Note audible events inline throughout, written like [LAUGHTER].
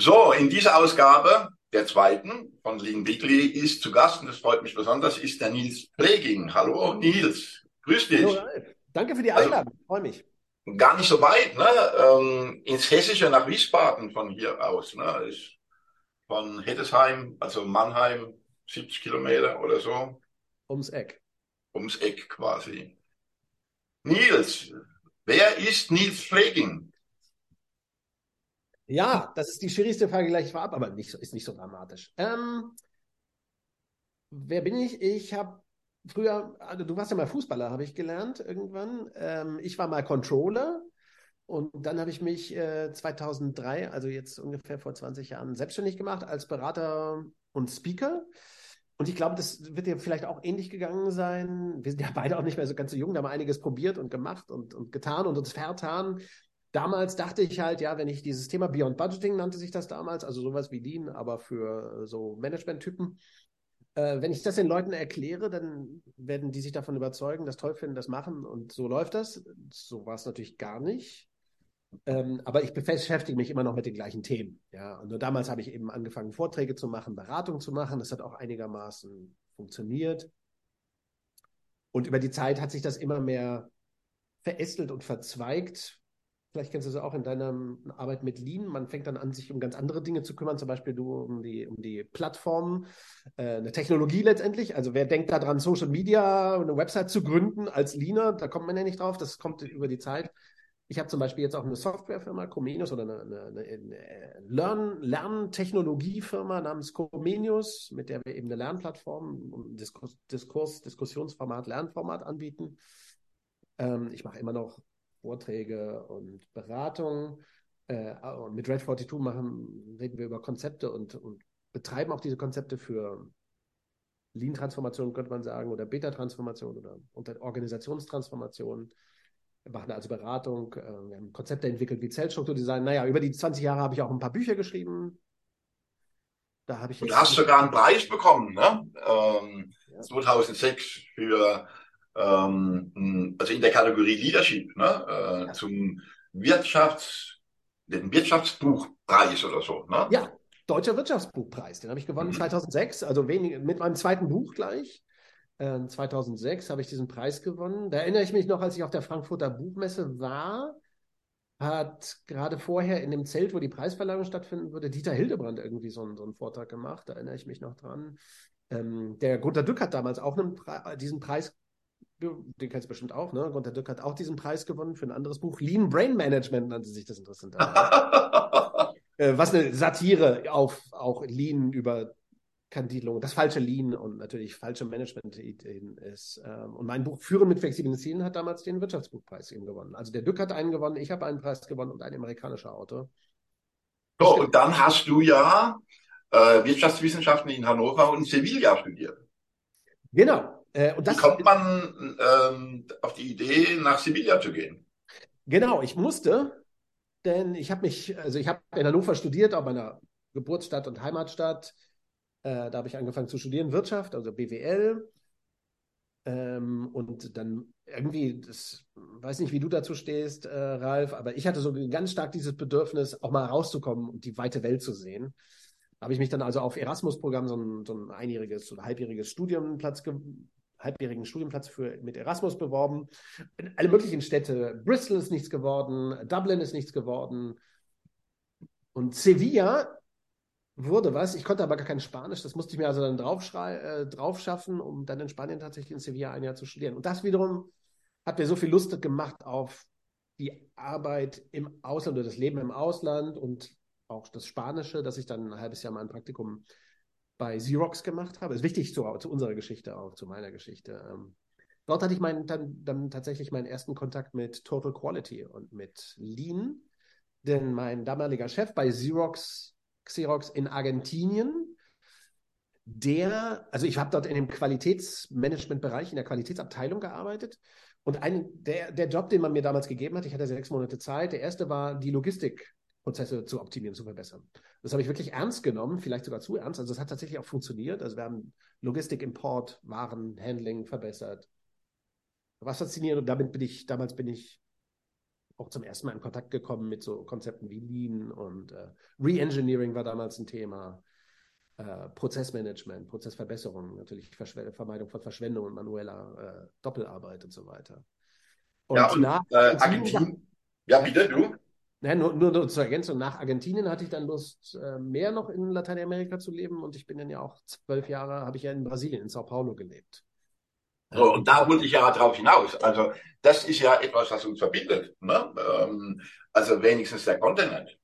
So, in dieser Ausgabe, der zweiten von Lean Weekly, ist zu Gast, und das freut mich besonders, ist der Nils Pleging. Hallo Nils, grüß dich. Hallo, Danke für die also, Einladung, also, freue mich. Gar nicht so weit, ne? Ähm, ins Hessische nach Wiesbaden von hier aus. Ne? Ist von Heddesheim, also Mannheim, 70 Kilometer oder so. Ums Eck. Ums Eck quasi. Nils, wer ist Nils Pfleging? Ja, das ist die schwierigste Frage gleich vorab, aber nicht, ist nicht so dramatisch. Ähm, wer bin ich? Ich habe früher, also du warst ja mal Fußballer, habe ich gelernt irgendwann. Ähm, ich war mal Controller und dann habe ich mich äh, 2003, also jetzt ungefähr vor 20 Jahren, selbstständig gemacht als Berater und Speaker. Und ich glaube, das wird dir vielleicht auch ähnlich gegangen sein. Wir sind ja [LAUGHS] beide auch nicht mehr so ganz so jung, da haben wir einiges probiert und gemacht und, und getan und uns vertan damals dachte ich halt, ja, wenn ich dieses Thema Beyond Budgeting nannte sich das damals, also sowas wie Lean, aber für äh, so Management-Typen. Äh, wenn ich das den Leuten erkläre, dann werden die sich davon überzeugen, das toll finden, das machen und so läuft das. So war es natürlich gar nicht. Ähm, aber ich beschäftige mich immer noch mit den gleichen Themen. Ja, und nur damals habe ich eben angefangen, Vorträge zu machen, Beratung zu machen. Das hat auch einigermaßen funktioniert. Und über die Zeit hat sich das immer mehr verästelt und verzweigt. Vielleicht kennst du es auch in deiner Arbeit mit Lean. Man fängt dann an, sich um ganz andere Dinge zu kümmern, zum Beispiel du um die, um die Plattform, äh, eine Technologie letztendlich. Also wer denkt daran, Social Media, eine Website zu gründen als Leaner, da kommt man ja nicht drauf, das kommt über die Zeit. Ich habe zum Beispiel jetzt auch eine Softwarefirma, Comenius, oder eine, eine, eine Lern Lerntechnologiefirma namens Comenius, mit der wir eben eine Lernplattform, Diskurs, Diskurs Diskussionsformat, Lernformat anbieten. Ähm, ich mache immer noch Vorträge und Beratungen. Äh, und mit Red 42 machen, reden wir über Konzepte und, und betreiben auch diese Konzepte für Lean-Transformation, könnte man sagen, oder Beta-Transformation oder Organisationstransformation. Wir machen also Beratung, äh, wir haben Konzepte entwickelt wie Zellstrukturdesign. Naja, über die 20 Jahre habe ich auch ein paar Bücher geschrieben. Da habe ich Und hast sogar einen Preis bekommen, ne? Ähm, ja. 2006 für ähm, also in der Kategorie Leadership, ne, äh, zum Wirtschafts, den Wirtschaftsbuchpreis oder so. Ne? Ja, Deutscher Wirtschaftsbuchpreis, den habe ich gewonnen mhm. 2006, also wenig, mit meinem zweiten Buch gleich. Äh, 2006 habe ich diesen Preis gewonnen. Da erinnere ich mich noch, als ich auf der Frankfurter Buchmesse war, hat gerade vorher in dem Zelt, wo die Preisverleihung stattfinden würde, Dieter Hildebrand irgendwie so einen, so einen Vortrag gemacht. Da erinnere ich mich noch dran. Ähm, der Gunter Dück hat damals auch Pre diesen Preis den kennst du bestimmt auch, ne? Gunter Dück hat auch diesen Preis gewonnen für ein anderes Buch. Lean Brain Management nannte sich das interessant. [LAUGHS] äh, was eine Satire auf auch Lean über Kandidlung, das falsche Lean und natürlich falsche Management-Ideen ist. Ähm, und mein Buch Führen mit flexiblen Zielen hat damals den Wirtschaftsbuchpreis eben gewonnen. Also der Dück hat einen gewonnen, ich habe einen Preis gewonnen und ein amerikanischer Autor. So, und dann hast du ja äh, Wirtschaftswissenschaften in Hannover und Sevilla studiert. Genau, äh, und das, Wie kommt man ähm, auf die Idee, nach Sevilla zu gehen? Genau, ich musste, denn ich habe mich, also ich habe in Hannover studiert, auch meiner Geburtsstadt und Heimatstadt. Äh, da habe ich angefangen zu studieren Wirtschaft, also BWL. Ähm, und dann irgendwie, das weiß nicht, wie du dazu stehst, äh, Ralf, aber ich hatte so ganz stark dieses Bedürfnis, auch mal rauszukommen und die weite Welt zu sehen. Da habe ich mich dann also auf Erasmus-Programm, so ein, so ein einjähriges oder halbjähriges Studienplatz halbjährigen Studienplatz für, mit Erasmus beworben. In alle möglichen Städte. Bristol ist nichts geworden, Dublin ist nichts geworden. Und Sevilla wurde was. Ich konnte aber gar kein Spanisch. Das musste ich mir also dann drauf, äh, drauf schaffen, um dann in Spanien tatsächlich in Sevilla ein Jahr zu studieren. Und das wiederum hat mir so viel Lust gemacht auf die Arbeit im Ausland oder das Leben im Ausland und auch das Spanische, dass ich dann ein halbes Jahr mal ein Praktikum bei Xerox gemacht habe. Ist wichtig zu, zu unserer Geschichte auch, zu meiner Geschichte. Ähm, dort hatte ich meinen, dann, dann tatsächlich meinen ersten Kontakt mit Total Quality und mit Lean. Denn mein damaliger Chef bei Xerox, Xerox in Argentinien, der, also ich habe dort in dem Qualitätsmanagementbereich, in der Qualitätsabteilung gearbeitet. Und ein, der, der Job, den man mir damals gegeben hat, ich hatte sechs Monate Zeit, der erste war die Logistik Prozesse zu optimieren, zu verbessern. Das habe ich wirklich ernst genommen, vielleicht sogar zu ernst. Also es hat tatsächlich auch funktioniert. Also wir haben Logistik, Import, Waren, Handling verbessert. Was faszinierend und damit bin ich, damals bin ich auch zum ersten Mal in Kontakt gekommen mit so Konzepten wie Lean und äh, Reengineering war damals ein Thema. Äh, Prozessmanagement, Prozessverbesserung, natürlich Verschw Vermeidung von Verschwendung und manueller äh, Doppelarbeit und so weiter. Und ja, und nach äh, Argentinien, ja, bitte, du? Ja, nur, nur zur Ergänzung, nach Argentinien hatte ich dann Lust, äh, mehr noch in Lateinamerika zu leben und ich bin dann ja auch zwölf Jahre, habe ich ja in Brasilien, in Sao Paulo gelebt. So, und da wollte ich ja drauf hinaus. Also das ist ja etwas, was uns verbindet. Ne? Ähm, also wenigstens der Kontinent.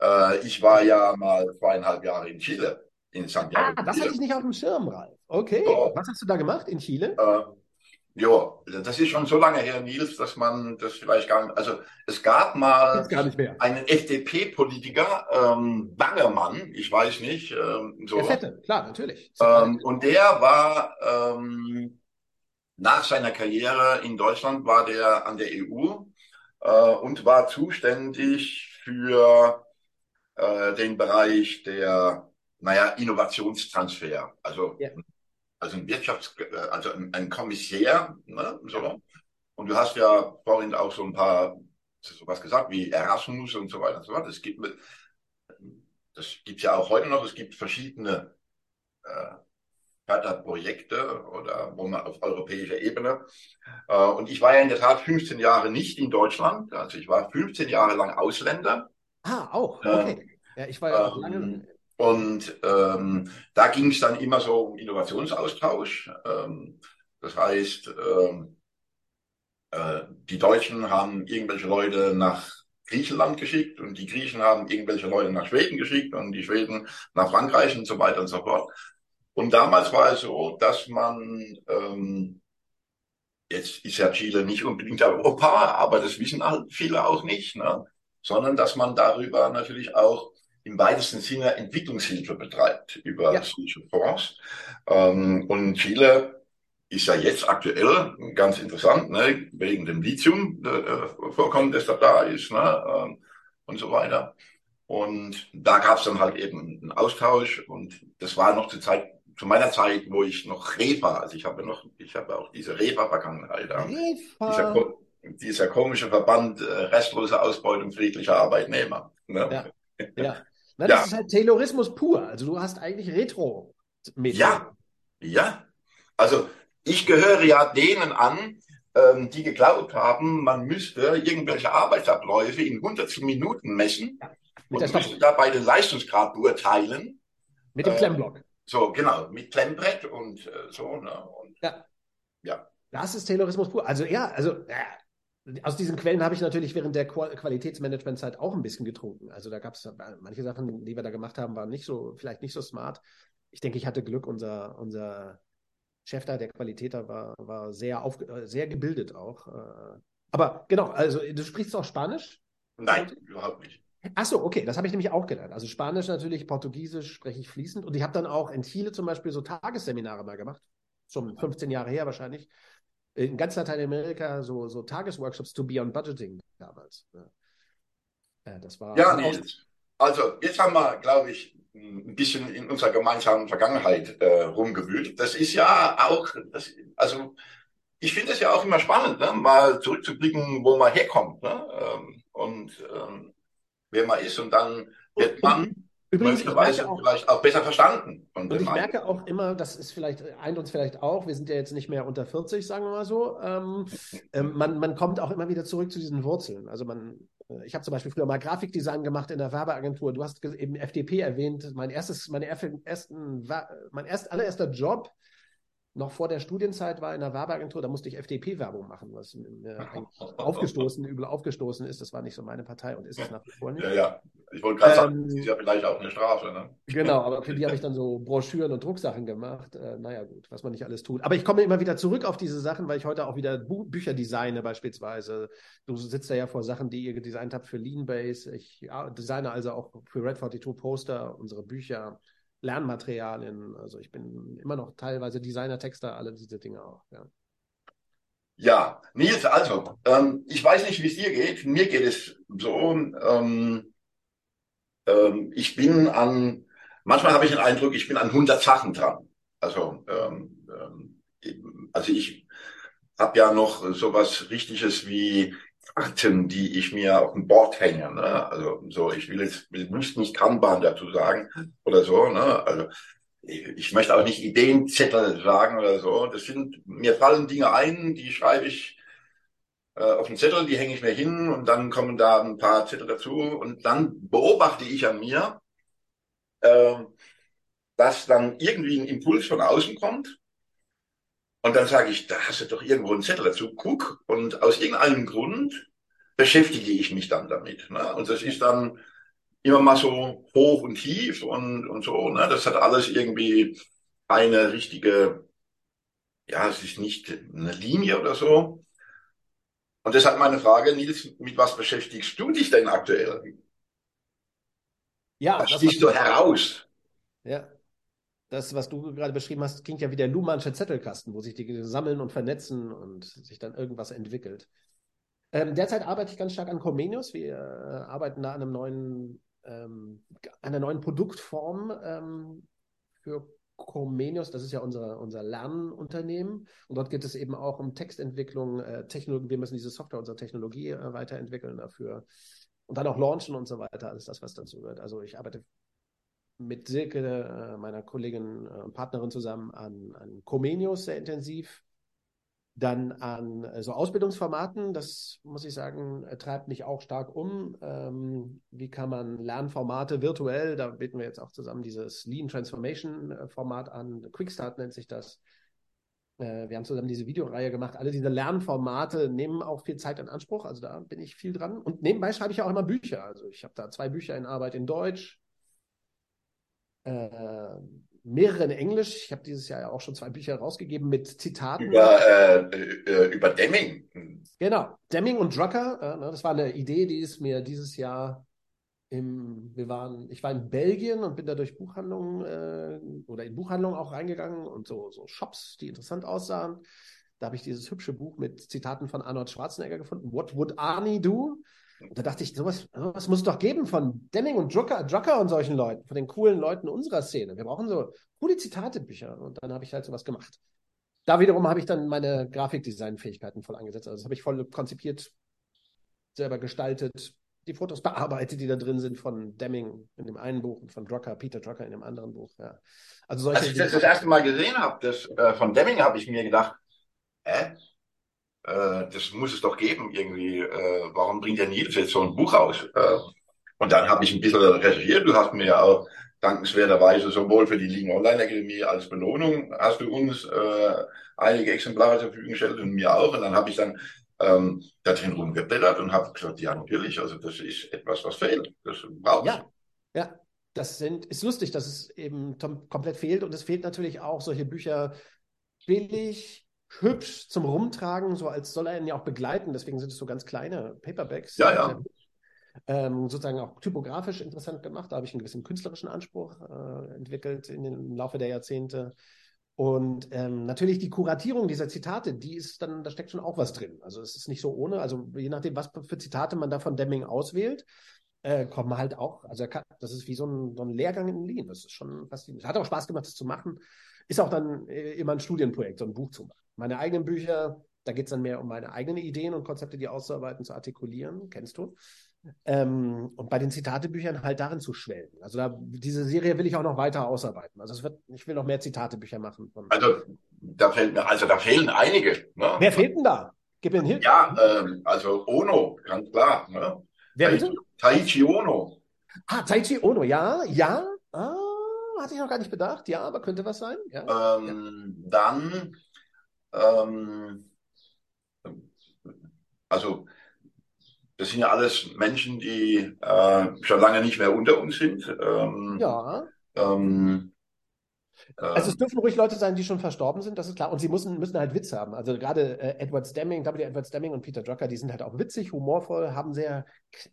Äh, ich war ja mal zweieinhalb Jahre in Chile in Santiago. Ah, das hatte ich nicht auf dem Schirm, Ralf. Okay. So. Was hast du da gemacht in Chile? Äh, ja, das ist schon so lange her, Nils, dass man das vielleicht gar nicht. Also es gab mal einen FDP-Politiker, ähm, Bangermann, ich weiß nicht. Ähm, so. Der Fette, klar, natürlich. Ähm, und der war ähm, nach seiner Karriere in Deutschland war der an der EU äh, und war zuständig für äh, den Bereich der naja, Innovationstransfer. Also, ja. Also ein Wirtschafts-, äh, also ein, ein Kommissär, ne, so. Und du hast ja vorhin auch so ein paar, sowas gesagt, wie Erasmus und so weiter und so fort. Es gibt, das gibt's ja auch heute noch, es gibt verschiedene, äh, Projekte oder wo man auf europäischer Ebene. Äh, und ich war ja in der Tat 15 Jahre nicht in Deutschland. Also ich war 15 Jahre lang Ausländer. Ah, auch. Okay. ja, ich war ja auch lange ähm, und ähm, da ging es dann immer so um Innovationsaustausch. Ähm, das heißt, ähm, äh, die Deutschen haben irgendwelche Leute nach Griechenland geschickt und die Griechen haben irgendwelche Leute nach Schweden geschickt und die Schweden nach Frankreich und so weiter und so fort. Und damals war es so, dass man, ähm, jetzt ist ja Chile nicht unbedingt Europa, aber das wissen halt viele auch nicht, ne? sondern dass man darüber natürlich auch im weitesten Sinne Entwicklungshilfe betreibt über ja. solche Fonds. Ähm, und Chile ist ja jetzt aktuell ganz interessant, ne, wegen dem Lithium äh, Vorkommen, das da, da ist, ne, äh, und so weiter. Und da gab es dann halt eben einen Austausch und das war noch zur Zeit, zu meiner Zeit, wo ich noch Refa, also ich habe noch, ich habe auch diese Refa-Vergangenheit. Refa. Dieser, dieser komische Verband äh, restlose Ausbeutung friedlicher Arbeitnehmer. Ne? Ja. Ja. [LAUGHS] Na, das ja. ist halt Taylorismus pur. Also du hast eigentlich retro -Methoden. Ja, ja. Also ich gehöre ja denen an, ähm, die geglaubt haben, man müsste irgendwelche Arbeitsabläufe in hundertstel Minuten messen ja, und müsste dabei den Leistungsgrad beurteilen. Mit dem äh, Klemmblock. So, genau, mit Klemmbrett und äh, so. Ne? Und, ja. ja. Das ist Taylorismus pur. Also ja, also äh, aus diesen Quellen habe ich natürlich während der Qualitätsmanagementzeit auch ein bisschen getrunken. Also da gab es manche Sachen, die wir da gemacht haben, waren nicht so, vielleicht nicht so smart. Ich denke, ich hatte Glück, unser, unser Chef da, der Qualitäter, war, war sehr, auf, sehr gebildet auch. Äh. Aber genau, also du sprichst auch Spanisch? Nein, überhaupt nicht. Ach so, okay, das habe ich nämlich auch gelernt. Also Spanisch natürlich, Portugiesisch spreche ich fließend. Und ich habe dann auch in Chile zum Beispiel so Tagesseminare mal gemacht. Schon 15 Jahre her wahrscheinlich in ganz Lateinamerika so, so Tagesworkshops to Beyond Budgeting damals. Ja, das war. Ja, nee, also jetzt haben wir, glaube ich, ein bisschen in unserer gemeinsamen Vergangenheit äh, rumgewühlt. Das ist ja auch, das, also ich finde es ja auch immer spannend, ne? mal zurückzublicken, wo man herkommt ne? Ähm, und ähm, wer man ist und dann wird man Übrigens, möglicherweise auch, vielleicht auch besser verstanden. und ich merke auch immer, das ist vielleicht, eint uns vielleicht auch, wir sind ja jetzt nicht mehr unter 40, sagen wir mal so, ähm, ähm, man, man kommt auch immer wieder zurück zu diesen Wurzeln. Also man, äh, ich habe zum Beispiel früher mal Grafikdesign gemacht in der Werbeagentur. Du hast eben FDP erwähnt. Mein erstes, meine ersten, mein erst allererster Job noch vor der Studienzeit war in der Werbeagentur, da musste ich FDP-Werbung machen, was mir eigentlich [LAUGHS] [LAUGHS] aufgestoßen, übel aufgestoßen ist. Das war nicht so meine Partei und ist es nach wie vor nicht. Ja, ja. Ich wollte gerade ähm, sagen, das ist ja vielleicht auch eine Strafe. Ne? Genau, [LAUGHS] aber für die habe ich dann so Broschüren und Drucksachen gemacht. Äh, naja, gut, was man nicht alles tut. Aber ich komme immer wieder zurück auf diese Sachen, weil ich heute auch wieder Bu Bücher designe, beispielsweise. Du sitzt da ja vor Sachen, die ihr gedesignt habt für Leanbase. Ich ja, designe also auch für Red 42 Poster, unsere Bücher. Lernmaterialien. Also ich bin immer noch teilweise Designer, Texter, alle diese Dinge auch. Ja. Ja, Nils, also, ähm, ich weiß nicht, wie es dir geht. Mir geht es so, ähm, ähm, ich bin an, manchmal habe ich den Eindruck, ich bin an 100 Sachen dran. Also, ähm, ähm, also ich habe ja noch sowas Richtiges wie Karten, die ich mir auf dem Board hänge. Ne? Also so, ich will jetzt, ich muss nicht Kanban dazu sagen oder so. Ne? Also ich, ich möchte auch nicht Ideenzettel sagen oder so. Das sind, mir fallen Dinge ein, die schreibe ich äh, auf den Zettel, die hänge ich mir hin und dann kommen da ein paar Zettel dazu und dann beobachte ich an mir, äh, dass dann irgendwie ein Impuls von außen kommt und dann sage ich, da hast du doch irgendwo einen Zettel dazu, guck. Und aus irgendeinem Grund beschäftige ich mich dann damit. Ne? Und das ist dann immer mal so hoch und tief und, und so. Ne? Das hat alles irgendwie eine richtige, ja, es ist nicht eine Linie oder so. Und deshalb meine Frage, Nils, mit was beschäftigst du dich denn aktuell? Ja, was stichst du heraus? Ja, das, was du gerade beschrieben hast, klingt ja wie der Luhmannsche Zettelkasten, wo sich die sammeln und vernetzen und sich dann irgendwas entwickelt. Ähm, derzeit arbeite ich ganz stark an Comenius. Wir äh, arbeiten da an einem neuen, ähm, einer neuen Produktform ähm, für Comenius. Das ist ja unser, unser Lernunternehmen. Und dort geht es eben auch um Textentwicklung, äh, Technologie. Wir müssen diese Software, unsere Technologie äh, weiterentwickeln dafür. Und dann auch launchen und so weiter. Alles das, was dazu gehört. Also ich arbeite mit Silke, äh, meiner Kollegin äh, und Partnerin zusammen an, an Comenius sehr intensiv. Dann an äh, so Ausbildungsformaten, das muss ich sagen, treibt mich auch stark um. Ähm, wie kann man Lernformate virtuell, da bieten wir jetzt auch zusammen dieses Lean Transformation Format an, Quickstart nennt sich das. wir haben zusammen diese Videoreihe gemacht. Alle diese Lernformate nehmen auch viel Zeit in Anspruch, also da bin ich viel dran. Und nebenbei schreibe ich auch immer Bücher. Also ich habe da zwei Bücher in Arbeit in Deutsch, äh, mehrere in Englisch. Ich habe dieses Jahr ja auch schon zwei Bücher rausgegeben mit Zitaten. Über, äh, äh, über Deming. Genau, Deming und Drucker. Äh, ne, das war eine Idee, die ist mir dieses Jahr im, wir waren, ich war in Belgien und bin da durch Buchhandlungen äh, oder in Buchhandlungen auch reingegangen und so, so Shops, die interessant aussahen. Da habe ich dieses hübsche Buch mit Zitaten von Arnold Schwarzenegger gefunden. What would Arnie do? Und da dachte ich, sowas, sowas muss es doch geben von Deming und Drucker, Drucker und solchen Leuten, von den coolen Leuten unserer Szene. Wir brauchen so coole Zitatebücher. Und dann habe ich halt sowas gemacht. Da wiederum habe ich dann meine Grafikdesign-Fähigkeiten voll angesetzt. Also das habe ich voll konzipiert, selber gestaltet, die Fotos bearbeitet, die da drin sind von Deming in dem einen Buch und von Drucker, Peter Drucker in dem anderen Buch. Ja. Also solche Als ich das das erste Mal gesehen habe, das äh, von Deming, habe ich mir gedacht, hä? Äh, das muss es doch geben irgendwie. Äh, warum bringt der Nils jetzt so ein Buch raus? Äh, und dann habe ich ein bisschen recherchiert. Du hast mir ja auch dankenswerterweise sowohl für die Lean Online Akademie als Belohnung hast du uns äh, einige Exemplare zur Verfügung gestellt und mir auch. Und dann habe ich dann ähm, da drin rumgeblättert und habe gesagt, ja natürlich, also das ist etwas, was fehlt. Das braucht Ja, ja. Das sind, ist lustig, dass es eben komplett fehlt. Und es fehlt natürlich auch solche Bücher billig, hübsch zum Rumtragen, so als soll er ihn ja auch begleiten. Deswegen sind es so ganz kleine Paperbacks. Ja, ja. Ähm, sozusagen auch typografisch interessant gemacht. Da habe ich einen gewissen künstlerischen Anspruch äh, entwickelt in den, im Laufe der Jahrzehnte. Und ähm, natürlich die Kuratierung dieser Zitate, die ist dann, da steckt schon auch was drin. Also es ist nicht so ohne, also je nachdem, was für Zitate man da von Deming auswählt, äh, kommen halt auch, also kann, das ist wie so ein, so ein Lehrgang in Lean. Das ist schon faszinierend. Hat auch Spaß gemacht, das zu machen. Ist auch dann äh, immer ein Studienprojekt, so ein Buch zu machen. Meine eigenen Bücher, da geht es dann mehr um meine eigenen Ideen und Konzepte, die auszuarbeiten, zu artikulieren, kennst du. Ähm, und bei den Zitatebüchern halt darin zu schwelgen. Also da, diese Serie will ich auch noch weiter ausarbeiten. Also es wird, ich will noch mehr Zitatebücher machen. also da fehlt mir, also da fehlen einige. Ne? Wer fehlt denn da? Gib mir einen Hilfe. Ja, ähm, also Ono, ganz klar. Ne? Wer bitte? Taichi Ono. Ah, Taichi Ono, ja, ja. Ah, hatte ich noch gar nicht bedacht. Ja, aber könnte was sein. Ja. Ähm, ja. Dann ähm, also das sind ja alles Menschen, die äh, schon lange nicht mehr unter uns sind. Ähm, ja. Ähm, also es ähm, dürfen ruhig Leute sein, die schon verstorben sind, das ist klar. Und sie müssen, müssen halt Witz haben. Also gerade äh, Edward Stemming, W. Edward Stemming und Peter Drucker, die sind halt auch witzig, humorvoll, haben sehr,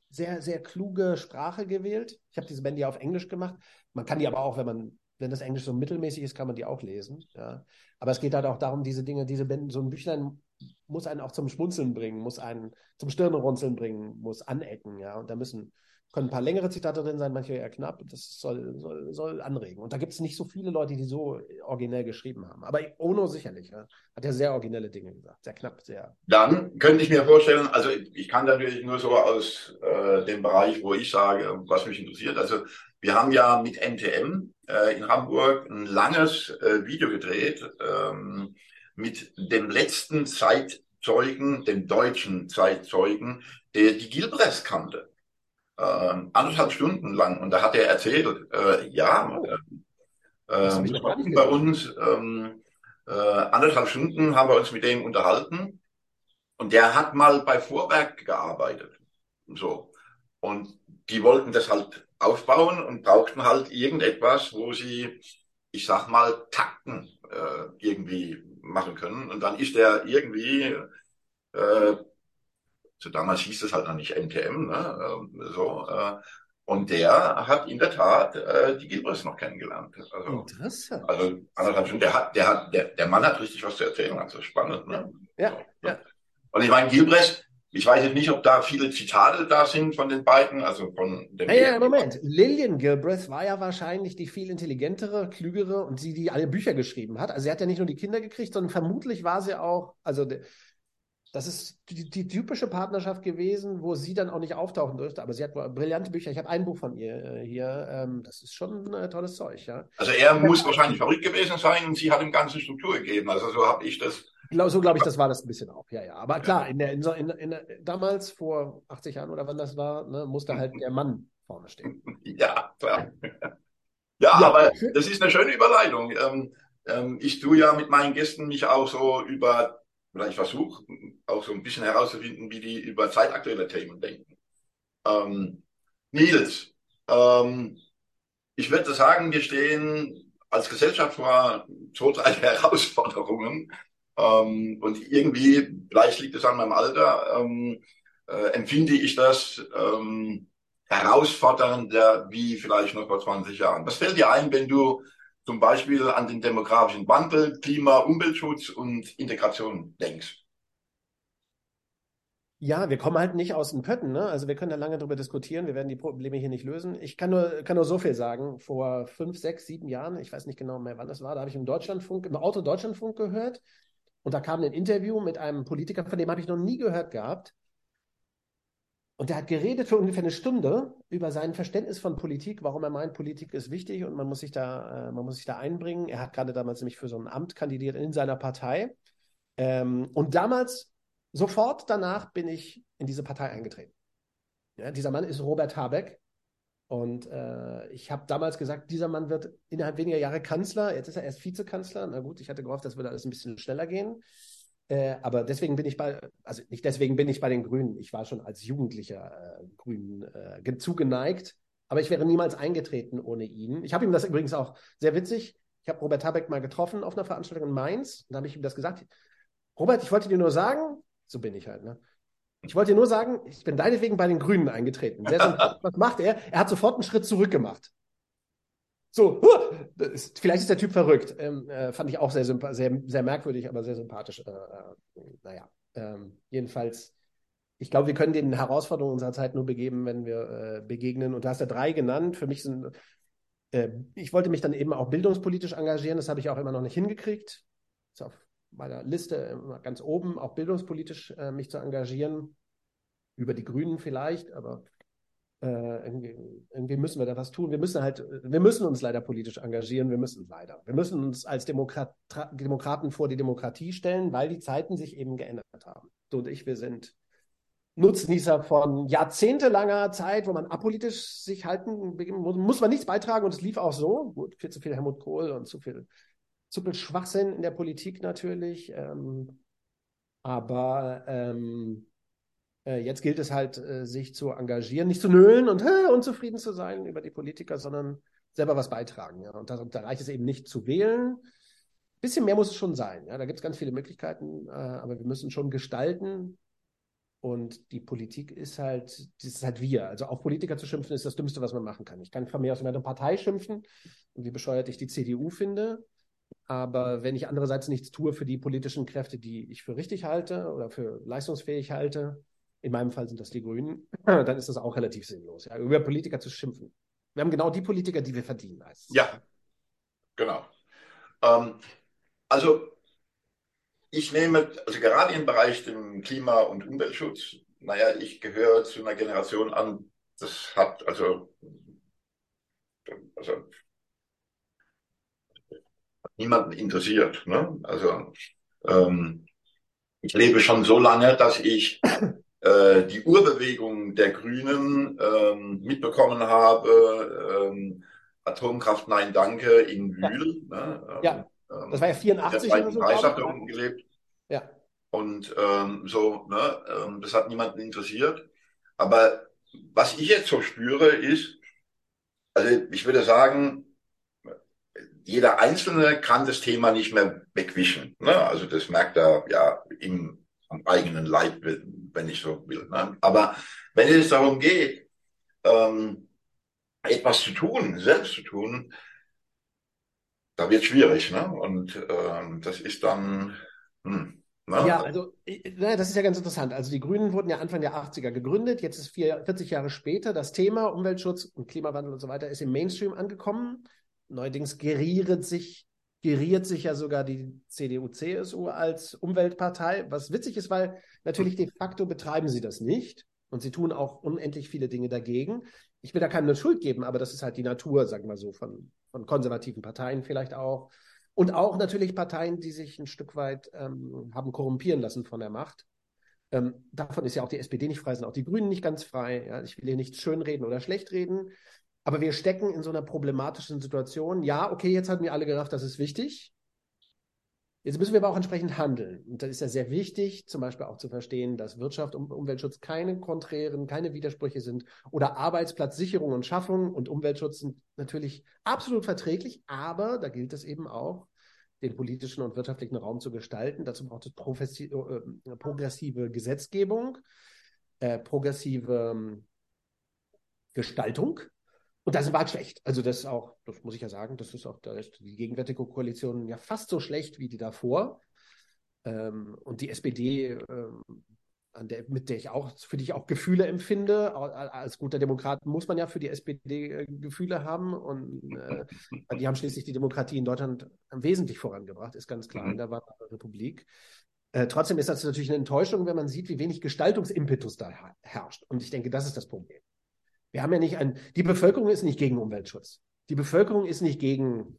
sehr, sehr kluge Sprache gewählt. Ich habe diese Bände ja auf Englisch gemacht. Man kann die aber auch, wenn man wenn das Englisch so mittelmäßig ist, kann man die auch lesen. Ja. Aber es geht halt auch darum, diese Dinge, diese Bände, so ein Büchlein muss einen auch zum Schmunzeln bringen, muss einen zum Stirnrunzeln bringen, muss anecken, ja. Und da müssen können ein paar längere Zitate drin sein, manche eher knapp. Das soll, soll, soll anregen. Und da gibt es nicht so viele Leute, die so originell geschrieben haben. Aber Ono sicherlich. Ja. Hat ja sehr originelle Dinge gesagt. Sehr knapp, sehr. Dann könnte ich mir vorstellen, also ich kann natürlich nur so aus äh, dem Bereich, wo ich sage, was mich interessiert. Also wir haben ja mit NTM äh, in Hamburg ein langes äh, Video gedreht ähm, mit dem letzten Zeitzeugen, dem deutschen Zeitzeugen, der die Gilbrest kannte äh, anderthalb Stunden lang und da hat er erzählt, äh, ja, äh, bei uns ähm, äh, anderthalb Stunden haben wir uns mit dem unterhalten und der hat mal bei Vorwerk gearbeitet. So. Und die wollten das halt aufbauen und brauchten halt irgendetwas, wo sie, ich sag mal, Takten äh, irgendwie machen können. Und dann ist er irgendwie äh, so damals hieß es halt noch nicht NTM, ne? Ähm, so, äh, und der hat in der Tat äh, die Gilbers noch kennengelernt. Also, Interessant. Also anderthalb Stunden, der hat, der hat, der, der Mann hat richtig was zu erzählen, also spannend, ne? Ja, so, ja. Ne? Und ich meine, Gilbreth, ich weiß jetzt nicht, ob da viele Zitate da sind von den beiden, also von dem. Ja, ja, Moment. Lillian Gilbreth war ja wahrscheinlich die viel intelligentere, klügere und sie, die alle Bücher geschrieben hat. Also sie hat ja nicht nur die Kinder gekriegt, sondern vermutlich war sie auch, also das ist die, die, typische Partnerschaft gewesen, wo sie dann auch nicht auftauchen dürfte. Aber sie hat brillante Bücher. Ich habe ein Buch von ihr äh, hier. Ähm, das ist schon äh, tolles Zeug, ja. Also er muss wahrscheinlich verrückt gewesen sein und sie hat ihm ganze Struktur gegeben. Also so habe ich das. So glaube ich, das war das ein bisschen auch, ja, ja. Aber klar, in der, in, in, damals vor 80 Jahren oder wann das war, ne, musste halt der Mann vorne stehen. Ja, klar. Ja, ja aber das ist eine schöne Überleitung. Ähm, ähm, ich tue ja mit meinen Gästen mich auch so über oder ich versuche auch so ein bisschen herauszufinden, wie die über zeitaktuelle Themen denken. Ähm, Nils, ähm, ich würde sagen, wir stehen als Gesellschaft vor drei [LAUGHS] Herausforderungen. Ähm, und irgendwie, vielleicht liegt es an meinem Alter, ähm, äh, empfinde ich das ähm, herausfordernder wie vielleicht noch vor 20 Jahren. Was fällt dir ein, wenn du zum Beispiel an den demografischen Wandel, Klima, Umweltschutz und Integration denkst? Ja, wir kommen halt nicht aus den Pötten, ne? Also wir können da lange drüber diskutieren, wir werden die Probleme hier nicht lösen. Ich kann nur, kann nur so viel sagen. Vor fünf, sechs, sieben Jahren, ich weiß nicht genau mehr, wann das war, da habe ich im Deutschlandfunk, im Auto Deutschlandfunk gehört und da kam ein Interview mit einem Politiker, von dem habe ich noch nie gehört gehabt. Und er hat geredet für ungefähr eine Stunde über sein Verständnis von Politik, warum er meint, Politik ist wichtig und man muss sich da, äh, man muss sich da einbringen. Er hat gerade damals nämlich für so ein Amt kandidiert in seiner Partei. Ähm, und damals, sofort danach, bin ich in diese Partei eingetreten. Ja, dieser Mann ist Robert Habeck. Und äh, ich habe damals gesagt, dieser Mann wird innerhalb weniger Jahre Kanzler. Jetzt ist er erst Vizekanzler. Na gut, ich hatte gehofft, das würde alles ein bisschen schneller gehen. Äh, aber deswegen bin ich bei, also nicht deswegen bin ich bei den Grünen. Ich war schon als Jugendlicher äh, Grünen äh, zugeneigt, aber ich wäre niemals eingetreten ohne ihn. Ich habe ihm das übrigens auch sehr witzig. Ich habe Robert Habeck mal getroffen auf einer Veranstaltung in Mainz und da habe ich ihm das gesagt. Robert, ich wollte dir nur sagen, so bin ich halt, ne? Ich wollte dir nur sagen, ich bin deinetwegen bei den Grünen eingetreten. [LAUGHS] was macht er? Er hat sofort einen Schritt zurück gemacht. So, ist, vielleicht ist der Typ verrückt. Ähm, äh, fand ich auch sehr, sehr, sehr merkwürdig, aber sehr sympathisch. Äh, äh, naja, ähm, jedenfalls, ich glaube, wir können den Herausforderungen unserer Zeit nur begeben, wenn wir äh, begegnen. Und du hast ja drei genannt. Für mich sind, äh, ich wollte mich dann eben auch bildungspolitisch engagieren. Das habe ich auch immer noch nicht hingekriegt. Ist auf meiner Liste ganz oben, auch bildungspolitisch äh, mich zu engagieren. Über die Grünen vielleicht, aber äh, irgendwie, irgendwie, müssen wir da was tun. Wir müssen halt, wir müssen uns leider politisch engagieren. Wir müssen leider. Wir müssen uns als Demokrat, Demokraten vor die Demokratie stellen, weil die Zeiten sich eben geändert haben. Du und ich, wir sind Nutznießer von jahrzehntelanger Zeit, wo man apolitisch sich halten, muss man nichts beitragen und es lief auch so. Gut, viel zu viel Helmut Kohl und zu viel, zu viel Schwachsinn in der Politik natürlich. Ähm, aber ähm, äh, jetzt gilt es halt, äh, sich zu engagieren, nicht zu nölen und äh, unzufrieden zu sein über die Politiker, sondern selber was beitragen. Ja. Und da, da reicht es eben nicht zu wählen. Ein bisschen mehr muss es schon sein. Ja. Da gibt es ganz viele Möglichkeiten, äh, aber wir müssen schon gestalten. Und die Politik ist halt, das ist halt wir. Also auf Politiker zu schimpfen, ist das Dümmste, was man machen kann. Ich kann von mir aus meiner Partei schimpfen und wie bescheuert ich die CDU finde. Aber wenn ich andererseits nichts tue für die politischen Kräfte, die ich für richtig halte oder für leistungsfähig halte, in meinem Fall sind das die Grünen, [CLEARS THROAT] dann ist das auch relativ sinnlos, ja, über Politiker zu schimpfen. Wir haben genau die Politiker, die wir verdienen. Heißt Ja, genau. Ähm, also ich nehme, also gerade im Bereich dem Klima- und Umweltschutz, naja, ich gehöre zu einer Generation an, das hat also, also niemanden interessiert. Ne? Also ähm, ich lebe schon so lange, dass ich äh, die Urbewegung der Grünen ähm, mitbekommen habe. Ähm, Atomkraft, nein, danke, in Wühl. Ja. Ne? ja. Ähm, das war ja 84 oder so. Da unten gelebt. Ja. Und ähm, so, ne, ähm, das hat niemanden interessiert. Aber was ich jetzt so spüre, ist, also ich würde sagen, jeder Einzelne kann das Thema nicht mehr wegwischen. Ne? Also das merkt er ja im am eigenen Leib, wenn ich so will. Ne? Aber wenn es darum geht, ähm, etwas zu tun, selbst zu tun, da wird schwierig. Ne? Und ähm, das ist dann. Hm, ne? Ja, also na, das ist ja ganz interessant. Also die Grünen wurden ja Anfang der 80er gegründet. Jetzt ist vier, 40 Jahre später das Thema Umweltschutz und Klimawandel und so weiter ist im Mainstream angekommen. Neuerdings geriert sich, geriert sich ja sogar die CDU-CSU als Umweltpartei, was witzig ist, weil natürlich de facto betreiben sie das nicht und sie tun auch unendlich viele Dinge dagegen. Ich will da keine Schuld geben, aber das ist halt die Natur, sagen wir so, von, von konservativen Parteien vielleicht auch. Und auch natürlich Parteien, die sich ein Stück weit ähm, haben korrumpieren lassen von der Macht. Ähm, davon ist ja auch die SPD nicht frei, sind auch die Grünen nicht ganz frei. Ja? Ich will hier nicht schönreden oder schlecht reden. Aber wir stecken in so einer problematischen Situation. Ja, okay, jetzt hatten wir alle gerafft, das ist wichtig. Jetzt müssen wir aber auch entsprechend handeln. Und das ist ja sehr wichtig, zum Beispiel auch zu verstehen, dass Wirtschaft und Umweltschutz keine konträren, keine Widersprüche sind oder Arbeitsplatzsicherung und Schaffung und Umweltschutz sind natürlich absolut verträglich, aber da gilt es eben auch, den politischen und wirtschaftlichen Raum zu gestalten. Dazu braucht es äh, progressive Gesetzgebung, äh, progressive ähm, Gestaltung und das war schlecht. Also das ist auch, das muss ich ja sagen, das ist auch, die gegenwärtige Koalition ja fast so schlecht wie die davor. Ähm, und die SPD, ähm, der, mit der ich auch, für die ich auch Gefühle empfinde, als guter Demokrat muss man ja für die SPD äh, Gefühle haben. Und äh, die haben schließlich die Demokratie in Deutschland wesentlich vorangebracht, ist ganz klar, in der Weimarer Republik. Äh, trotzdem ist das natürlich eine Enttäuschung, wenn man sieht, wie wenig Gestaltungsimpetus da herrscht. Und ich denke, das ist das Problem. Wir haben ja nicht ein, die Bevölkerung ist nicht gegen Umweltschutz. Die Bevölkerung ist nicht gegen,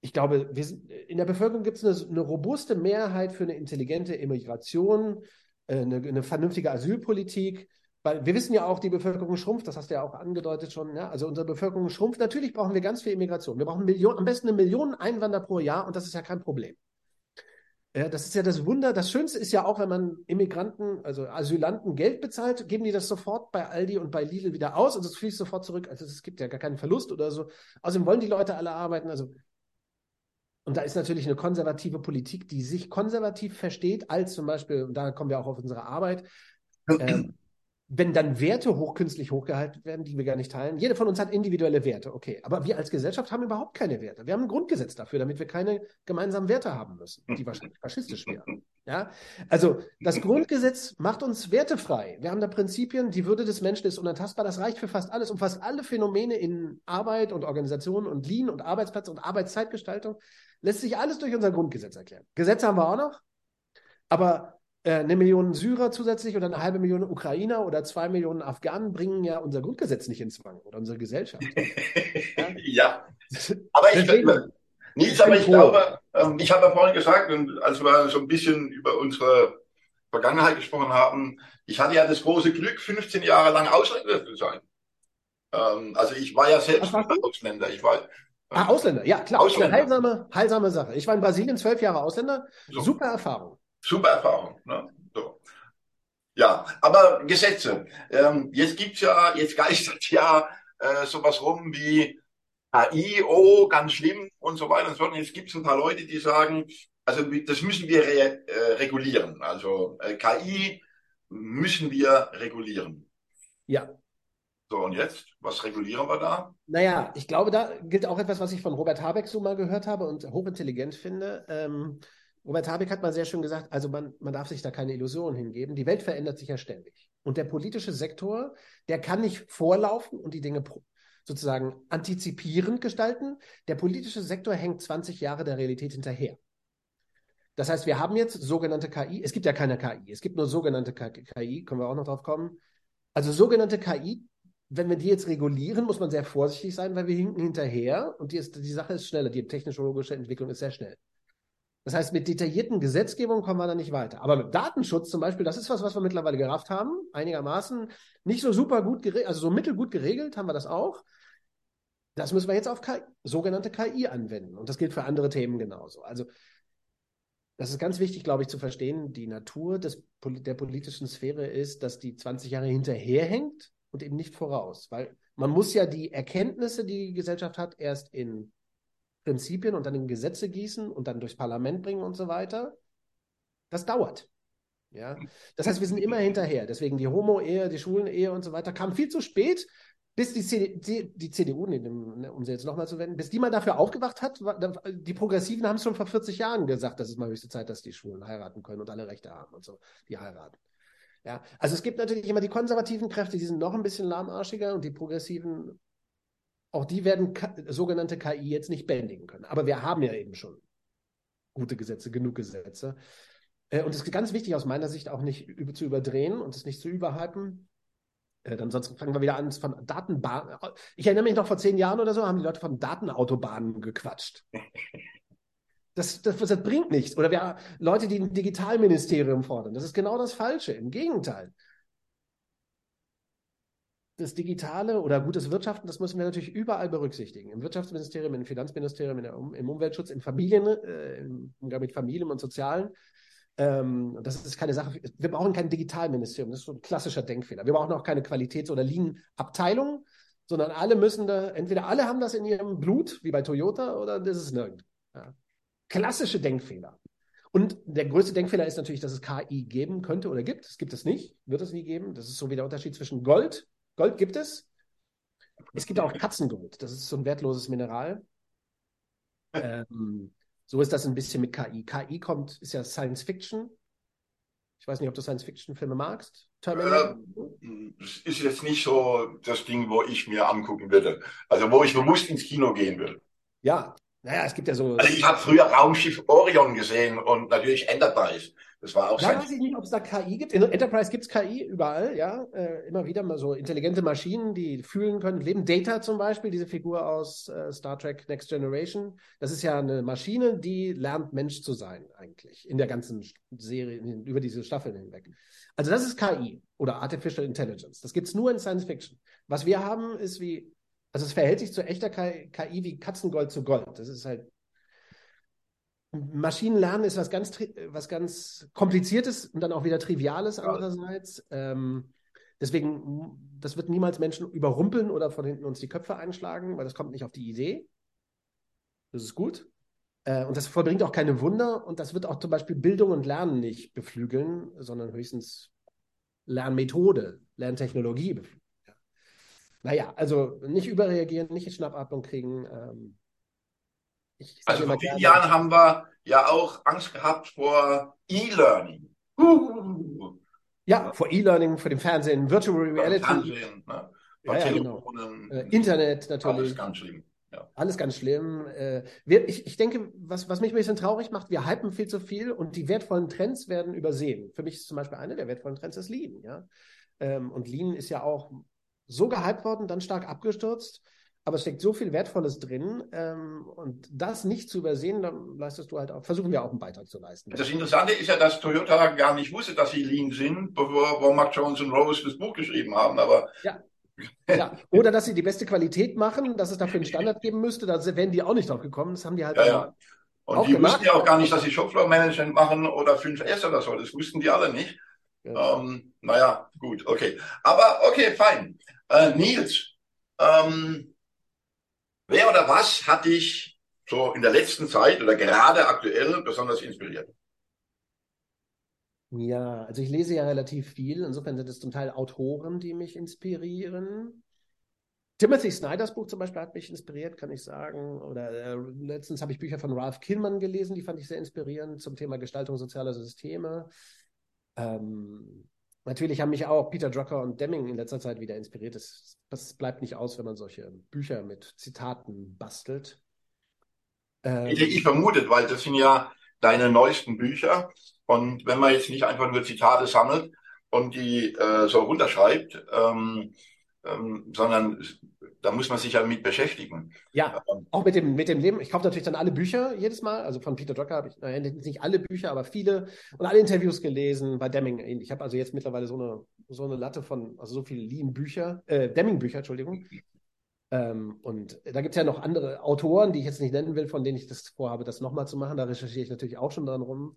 ich glaube, sind, in der Bevölkerung gibt es eine, eine, robuste Mehrheit für eine intelligente Immigration, äh, eine, eine, vernünftige Asylpolitik. Weil wir wissen ja auch, die Bevölkerung schrumpft, das hast du ja auch angedeutet schon. Ja? Also unsere Bevölkerung schrumpft. Natürlich brauchen wir ganz viel Immigration. Wir brauchen Millionen, am besten eine Million Einwanderer pro Jahr und das ist ja kein Problem. Ja, das ist ja das Wunder. Das Schönste ist ja auch, wenn man Immigranten, also Asylanten Geld bezahlt, geben die das sofort bei Aldi und bei Lidl wieder aus und es fließt sofort zurück. Also es gibt ja gar keinen Verlust oder so. Außerdem wollen die Leute alle arbeiten. Also und da ist natürlich eine konservative Politik, die sich konservativ versteht, als zum Beispiel, und da kommen wir auch auf unsere Arbeit, [CLEARS THROAT] ähm, wenn dann Werte hochkünstlich hochgehalten werden, die wir gar nicht teilen. Jeder von uns hat individuelle Werte, okay. Aber wir als Gesellschaft haben überhaupt keine Werte. Wir haben ein Grundgesetz dafür, damit wir keine gemeinsamen Werte haben müssen, die wahrscheinlich faschistisch wären. Ja? Also das Grundgesetz macht uns wertefrei. Wir haben da Prinzipien, die Würde des Menschen ist unantastbar. Das reicht für fast alles. Und fast alle Phänomene in Arbeit und Organisation und Lean und Arbeitsplatz und Arbeitszeitgestaltung lässt sich alles durch unser Grundgesetz erklären. Gesetze haben wir auch noch. Aber eine Million Syrer zusätzlich oder eine halbe Million Ukrainer oder zwei Millionen Afghanen bringen ja unser Grundgesetz nicht ins Zwang oder unsere Gesellschaft. [LAUGHS] ja. ja. aber ich, Deswegen, Nils, aber ich glaube, ähm, ich habe ja vorhin gesagt, und als wir so ein bisschen über unsere Vergangenheit gesprochen haben, ich hatte ja das große Glück, 15 Jahre lang Ausländer zu sein. Ähm, also ich war ja selbst Ausländer. Ich war, Ah, Ausländer, ja klar. Ausländer. Heilsame, heilsame Sache. Ich war in Brasilien zwölf Jahre Ausländer. So. Super Erfahrung. Super Erfahrung. Ne? So. Ja, aber Gesetze. Ähm, jetzt gibt's ja, jetzt geistert ja äh, sowas rum wie AI, oh, ganz schlimm und so weiter und so fort. Jetzt gibt es ein paar Leute, die sagen, also das müssen wir re äh, regulieren. Also äh, KI müssen wir regulieren. Ja. So, und jetzt? Was regulieren wir da? Naja, ich glaube, da gilt auch etwas, was ich von Robert Habeck so mal gehört habe und hochintelligent finde. Ähm, Robert Habeck hat mal sehr schön gesagt, also man, man darf sich da keine Illusionen hingeben. Die Welt verändert sich ja ständig. Und der politische Sektor, der kann nicht vorlaufen und die Dinge sozusagen antizipierend gestalten. Der politische Sektor hängt 20 Jahre der Realität hinterher. Das heißt, wir haben jetzt sogenannte KI. Es gibt ja keine KI. Es gibt nur sogenannte KI. Können wir auch noch drauf kommen. Also sogenannte KI, wenn wir die jetzt regulieren, muss man sehr vorsichtig sein, weil wir hinken hinterher und die, ist, die Sache ist schneller. Die technologische Entwicklung ist sehr schnell. Das heißt, mit detaillierten Gesetzgebungen kommen wir da nicht weiter. Aber mit Datenschutz zum Beispiel, das ist was, was wir mittlerweile gerafft haben, einigermaßen. Nicht so super gut geregelt, also so mittelgut geregelt haben wir das auch. Das müssen wir jetzt auf KI, sogenannte KI anwenden. Und das gilt für andere Themen genauso. Also, das ist ganz wichtig, glaube ich, zu verstehen. Die Natur des, der politischen Sphäre ist, dass die 20 Jahre hinterherhängt und eben nicht voraus. Weil man muss ja die Erkenntnisse, die die Gesellschaft hat, erst in Prinzipien und dann in Gesetze gießen und dann durchs Parlament bringen und so weiter. Das dauert. Ja? Das heißt, wir sind immer hinterher. Deswegen die Homo-Ehe, die Schulen-Ehe und so weiter kam viel zu spät, bis die, CD, die CDU, um sie jetzt nochmal zu wenden, bis die mal dafür aufgewacht hat. Die Progressiven haben es schon vor 40 Jahren gesagt, das ist mal höchste Zeit, dass die Schwulen heiraten können und alle Rechte haben und so, die heiraten. Ja, also es gibt natürlich immer die konservativen Kräfte, die sind noch ein bisschen lahmarschiger und die progressiven auch die werden sogenannte KI jetzt nicht bändigen können. Aber wir haben ja eben schon gute Gesetze, genug Gesetze. Äh, und es ist ganz wichtig aus meiner Sicht auch nicht zu überdrehen und es nicht zu überhypen. Äh, dann sonst fangen wir wieder an von Datenbahnen. Ich erinnere mich noch vor zehn Jahren oder so, haben die Leute von Datenautobahnen gequatscht. Das, das, das bringt nichts. Oder wir, Leute, die ein Digitalministerium fordern. Das ist genau das Falsche. Im Gegenteil das Digitale oder gutes Wirtschaften, das müssen wir natürlich überall berücksichtigen. Im Wirtschaftsministerium, im Finanzministerium, um, im Umweltschutz, im Familien, äh, im Umgang mit Familien und Sozialen. Ähm, das ist keine Sache. Wir brauchen kein Digitalministerium. Das ist so ein klassischer Denkfehler. Wir brauchen auch keine Qualitäts- oder Lean-Abteilung, sondern alle müssen da, entweder alle haben das in ihrem Blut, wie bei Toyota, oder das ist nirgend. Ja. Klassische Denkfehler. Und der größte Denkfehler ist natürlich, dass es KI geben könnte oder gibt. Es gibt es nicht, wird es nie geben. Das ist so wie der Unterschied zwischen Gold Gold gibt es. Es gibt auch Katzengold. Das ist so ein wertloses Mineral. Ähm, so ist das ein bisschen mit KI. KI kommt, ist ja Science Fiction. Ich weiß nicht, ob du Science Fiction Filme magst. Terminator? Äh, ist jetzt nicht so das Ding, wo ich mir angucken würde. Also wo ich bewusst ins Kino gehen würde. Ja, naja, es gibt ja so. Also ich habe früher Raumschiff Orion gesehen und natürlich Enterprise. Das war auch Da weiß ich nicht, ob es da KI gibt. In Enterprise gibt es KI überall, ja. Äh, immer wieder mal so intelligente Maschinen, die fühlen können, leben. Data zum Beispiel, diese Figur aus äh, Star Trek Next Generation. Das ist ja eine Maschine, die lernt, Mensch zu sein, eigentlich. In der ganzen Serie, über diese Staffeln hinweg. Also das ist KI oder Artificial Intelligence. Das gibt es nur in Science Fiction. Was wir haben, ist wie, also es verhält sich zu echter KI wie Katzengold zu Gold. Das ist halt Maschinenlernen ist was ganz, was ganz Kompliziertes und dann auch wieder Triviales andererseits. Ähm, deswegen, das wird niemals Menschen überrumpeln oder von hinten uns die Köpfe einschlagen, weil das kommt nicht auf die Idee. Das ist gut. Äh, und das vollbringt auch keine Wunder und das wird auch zum Beispiel Bildung und Lernen nicht beflügeln, sondern höchstens Lernmethode, Lerntechnologie beflügeln. Ja. Naja, also nicht überreagieren, nicht in Schnappatmung kriegen. Ähm, ich also vor vielen Jahren haben wir ja auch Angst gehabt vor E-Learning. Ja, vor E-Learning, vor dem Fernsehen, Virtual Reality. Fernsehen, ne? ja, ja, genau. äh, Internet natürlich. Alles ganz schlimm. Ja. Alles ganz schlimm. Äh, ich, ich denke, was, was mich ein bisschen traurig macht, wir hypen viel zu viel und die wertvollen Trends werden übersehen. Für mich ist zum Beispiel eine der wertvollen Trends ist Lean. Ja? Ähm, und Lean ist ja auch so gehypt worden, dann stark abgestürzt aber es steckt so viel Wertvolles drin ähm, und das nicht zu übersehen, dann leistest du halt auch, versuchen wir auch einen Beitrag zu leisten. Das Interessante ist ja, dass Toyota gar nicht wusste, dass sie Lean sind, bevor, Mark Jones und Rose das Buch geschrieben haben, aber ja. ja. Oder dass sie die beste Qualität machen, dass es dafür einen Standard geben müsste, da wären die auch nicht drauf gekommen. Das haben die halt ja, ja. Und die gemacht. wussten ja auch gar nicht, dass sie Shopfloor-Management machen oder 5S oder so. Das wussten die alle nicht. Ja. Ähm, naja, gut, okay. Aber okay, fein. Äh, Nils, ähm, Wer oder was hat dich so in der letzten Zeit oder gerade aktuell besonders inspiriert? Ja, also ich lese ja relativ viel. Insofern sind es zum Teil Autoren, die mich inspirieren. Timothy Snyders Buch zum Beispiel hat mich inspiriert, kann ich sagen. Oder äh, letztens habe ich Bücher von Ralph Killman gelesen, die fand ich sehr inspirierend zum Thema Gestaltung sozialer Systeme. Ähm, natürlich haben mich auch Peter Drucker und Deming in letzter Zeit wieder inspiriert. Das, das bleibt nicht aus, wenn man solche Bücher mit Zitaten bastelt. Ähm, ich, ich vermute, weil das sind ja deine neuesten Bücher. Und wenn man jetzt nicht einfach nur Zitate sammelt und die äh, so runterschreibt, ähm, ähm, sondern da muss man sich ja mit beschäftigen. Ja, ähm, auch mit dem, mit dem Leben. Ich kaufe natürlich dann alle Bücher jedes Mal. Also von Peter Drucker habe ich naja, nicht alle Bücher, aber viele und alle Interviews gelesen. Bei Deming Ich habe also jetzt mittlerweile so eine, so eine Latte von, also so viele Lean-Bücher, äh, Deming-Bücher, Entschuldigung. Ähm, und da gibt es ja noch andere Autoren, die ich jetzt nicht nennen will, von denen ich das vorhabe, das nochmal zu machen. Da recherchiere ich natürlich auch schon dran rum.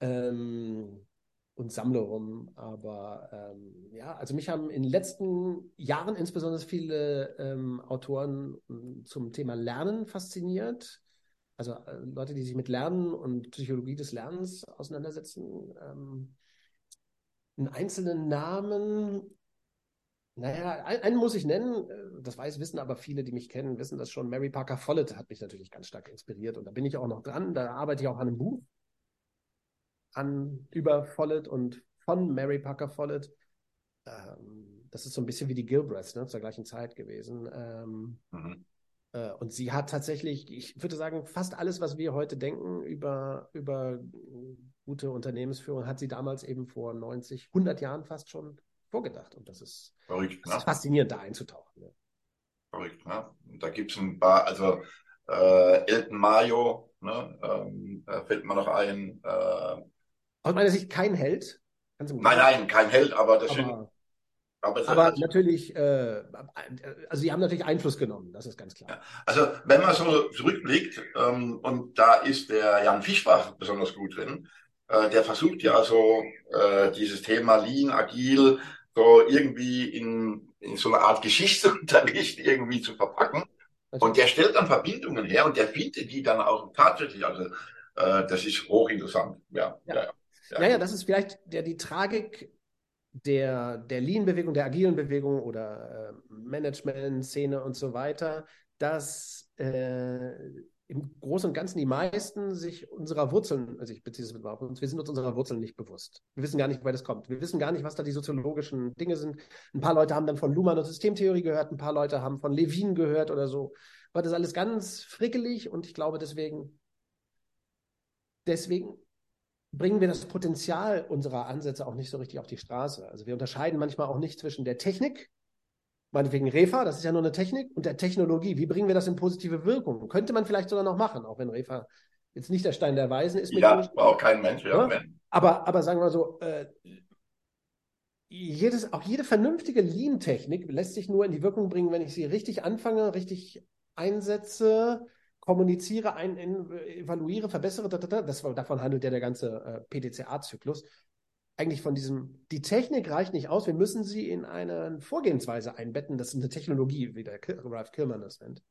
Ähm, und sammle rum. Aber ähm, ja, also mich haben in den letzten Jahren insbesondere viele ähm, Autoren hm, zum Thema Lernen fasziniert. Also äh, Leute, die sich mit Lernen und Psychologie des Lernens auseinandersetzen. Ähm, einen einzelnen Namen, naja, einen muss ich nennen, äh, das weiß, wissen aber viele, die mich kennen, wissen das schon. Mary Parker Follett hat mich natürlich ganz stark inspiriert und da bin ich auch noch dran. Da arbeite ich auch an einem Buch an über Follett und von Mary Parker Follett. Ähm, das ist so ein bisschen wie die Gilbreths, ne, zur gleichen Zeit gewesen. Ähm, mhm. äh, und sie hat tatsächlich, ich würde sagen, fast alles, was wir heute denken über, über gute Unternehmensführung, hat sie damals eben vor 90, 100 Jahren fast schon vorgedacht. Und das ist, Verrückt, das ist ne? faszinierend, da einzutauchen. Ne? Verrückt, ne? Da gibt es ein paar, also äh, Elton Mayo, ne? ähm, fällt mir noch ein, äh, aus meiner Sicht kein Held. nein, nein, kein Held, aber das aber, sind. Aber, aber natürlich, äh, also sie haben natürlich Einfluss genommen, das ist ganz klar. Also wenn man so zurückblickt, ähm, und da ist der Jan Fischbach besonders gut drin, äh, der versucht ja so äh, dieses Thema Lean, Agil, so irgendwie in, in so eine Art Geschichtsunterricht irgendwie zu verpacken. Und der stellt dann Verbindungen her und der findet die dann auch tatsächlich. Also äh, das ist hochinteressant. Ja, ja. ja. Ja, ja, das ist vielleicht der, die Tragik der, der Lean-Bewegung, der agilen Bewegung oder äh, Management-Szene und so weiter, dass äh, im Großen und Ganzen die meisten sich unserer Wurzeln, also ich beziehe es mit auf uns, wir sind uns unserer Wurzeln nicht bewusst. Wir wissen gar nicht, woher das kommt. Wir wissen gar nicht, was da die soziologischen Dinge sind. Ein paar Leute haben dann von Luhmann und Systemtheorie gehört, ein paar Leute haben von Levin gehört oder so. Aber das ist alles ganz frickelig und ich glaube deswegen, deswegen bringen wir das Potenzial unserer Ansätze auch nicht so richtig auf die Straße. Also wir unterscheiden manchmal auch nicht zwischen der Technik, meinetwegen Refa, das ist ja nur eine Technik, und der Technologie. Wie bringen wir das in positive Wirkung? Könnte man vielleicht sogar noch machen, auch wenn Refa jetzt nicht der Stein der Weisen ist. Ja, war auch kein Mensch. Ja? Aber, aber sagen wir mal so, äh, jedes, auch jede vernünftige Lean-Technik lässt sich nur in die Wirkung bringen, wenn ich sie richtig anfange, richtig einsetze, kommuniziere, ein, evaluiere, verbessere, das, davon handelt ja der ganze äh, PDCA-Zyklus. Eigentlich von diesem, die Technik reicht nicht aus, wir müssen sie in eine Vorgehensweise einbetten, das ist eine Technologie, wie der Ralph Kilman das nennt.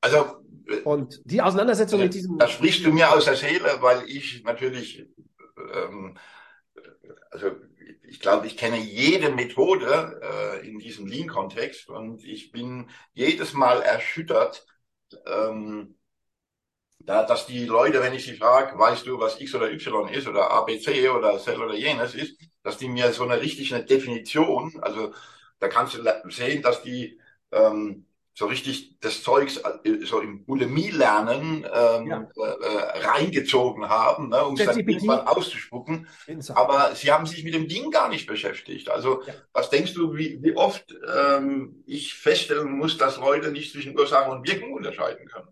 Also, und die Auseinandersetzung äh, mit diesem. Da sprichst du mir aus der Seele, weil ich natürlich, ähm, also ich glaube, ich kenne jede Methode äh, in diesem Lean-Kontext und ich bin jedes Mal erschüttert, ähm, da, dass die Leute, wenn ich sie frage, weißt du, was X oder Y ist oder ABC oder Cell oder jenes ist, dass die mir so eine richtige Definition, also da kannst du sehen, dass die ähm, so richtig das Zeugs äh, so im Bulimie-Lernen ähm, ja. äh, reingezogen haben, ne, um es dann irgendwann auszuspucken. Aber sie haben sich mit dem Ding gar nicht beschäftigt. Also ja. was denkst du, wie, wie oft ähm, ich feststellen muss, dass Leute nicht zwischen Ursachen und Wirkung unterscheiden können?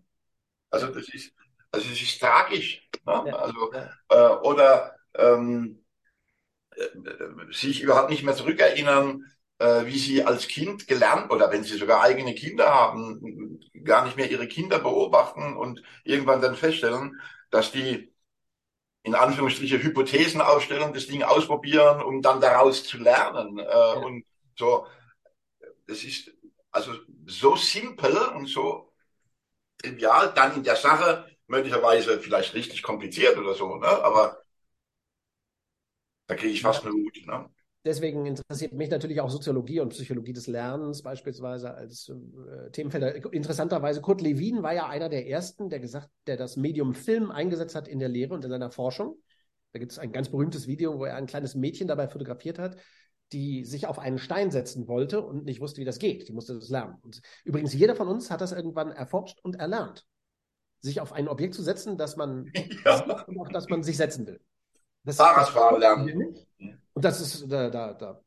Also das ist, also es ist tragisch. Ne? Ja, also. Äh, oder ähm, äh, sich überhaupt nicht mehr zurückerinnern, äh, wie sie als Kind gelernt oder wenn sie sogar eigene Kinder haben, gar nicht mehr ihre Kinder beobachten und irgendwann dann feststellen, dass die in Anführungsstriche Hypothesen aufstellen, das Ding ausprobieren, um dann daraus zu lernen. Äh, ja. Und so, das ist also so simpel und so trivial, dann in der Sache möglicherweise vielleicht richtig kompliziert oder so, ne? aber da kriege ich fast eine Wut. Ne? deswegen interessiert mich natürlich auch Soziologie und Psychologie des Lernens beispielsweise als äh, Themenfelder. Interessanterweise, Kurt Lewin war ja einer der ersten, der gesagt, der das Medium Film eingesetzt hat in der Lehre und in seiner Forschung. Da gibt es ein ganz berühmtes Video, wo er ein kleines Mädchen dabei fotografiert hat, die sich auf einen Stein setzen wollte und nicht wusste, wie das geht. Die musste das lernen. Und übrigens, jeder von uns hat das irgendwann erforscht und erlernt. Sich auf ein Objekt zu setzen, das man [LAUGHS] ja. das man sich setzen will. Das, Fahrradfahren lernen. Und das ist, da, da, da